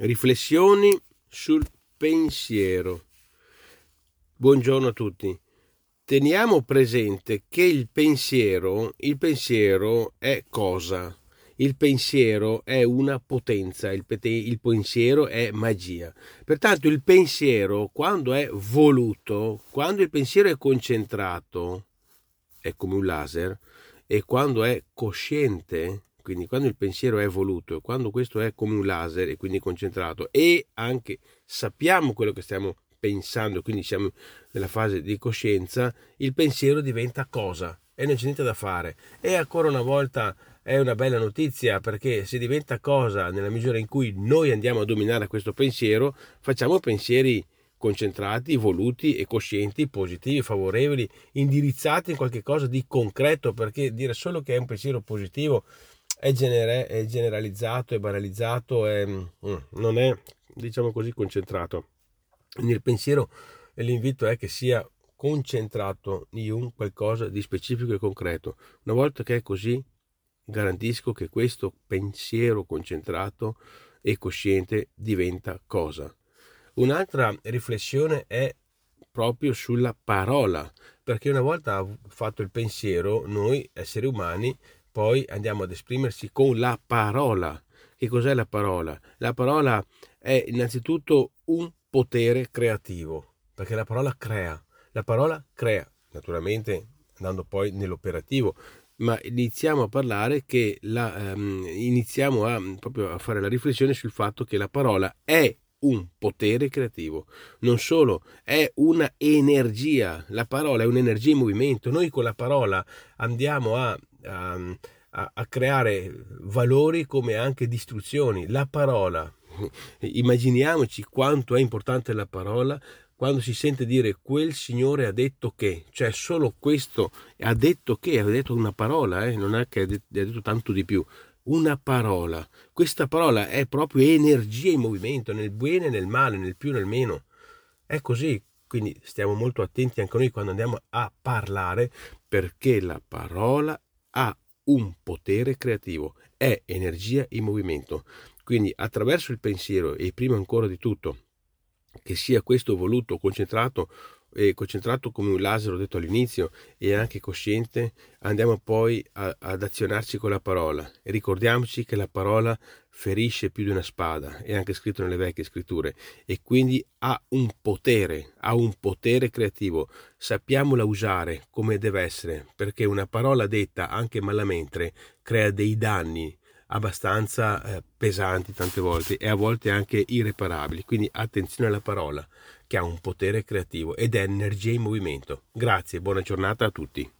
Riflessioni sul pensiero. Buongiorno a tutti. Teniamo presente che il pensiero, il pensiero è cosa? Il pensiero è una potenza, il, il pensiero è magia. Pertanto il pensiero, quando è voluto, quando il pensiero è concentrato, è come un laser, e quando è cosciente, quindi quando il pensiero è voluto, quando questo è come un laser e quindi concentrato e anche sappiamo quello che stiamo pensando, quindi siamo nella fase di coscienza, il pensiero diventa cosa e non c'è niente da fare. E ancora una volta è una bella notizia perché se diventa cosa nella misura in cui noi andiamo a dominare questo pensiero, facciamo pensieri concentrati, voluti e coscienti, positivi, favorevoli, indirizzati in qualche cosa di concreto, perché dire solo che è un pensiero positivo è, genere, è generalizzato, è banalizzato, è, mm, non è, diciamo così, concentrato. Nel pensiero l'invito è che sia concentrato in un qualcosa di specifico e concreto. Una volta che è così, garantisco che questo pensiero concentrato e cosciente diventa cosa. Un'altra riflessione è proprio sulla parola, perché una volta fatto il pensiero, noi esseri umani poi andiamo ad esprimersi con la parola. Che cos'è la parola? La parola è innanzitutto un potere creativo, perché la parola crea. La parola crea, naturalmente andando poi nell'operativo, ma iniziamo a parlare che la, um, iniziamo a, proprio a fare la riflessione sul fatto che la parola è un potere creativo, non solo è una energia, la parola è un'energia in movimento, noi con la parola andiamo a a, a, a creare valori come anche distruzioni. La parola, immaginiamoci quanto è importante la parola quando si sente dire quel signore ha detto che, cioè solo questo ha detto che, ha detto una parola, eh? non è che ha detto tanto di più, una parola. Questa parola è proprio energia in movimento, nel bene, nel male, nel più, nel meno. È così, quindi stiamo molto attenti anche noi quando andiamo a parlare, perché la parola ha un potere creativo, è energia in movimento. Quindi attraverso il pensiero e prima ancora di tutto che sia questo voluto, concentrato, e concentrato come un laser, ho detto all'inizio, e anche cosciente, andiamo poi a, ad azionarci con la parola. E ricordiamoci che la parola ferisce più di una spada, è anche scritto nelle vecchie scritture, e quindi ha un potere, ha un potere creativo. Sappiamola usare come deve essere, perché una parola detta anche malamente crea dei danni abbastanza eh, pesanti tante volte e a volte anche irreparabili. Quindi attenzione alla parola che ha un potere creativo ed è energia in movimento. Grazie, buona giornata a tutti.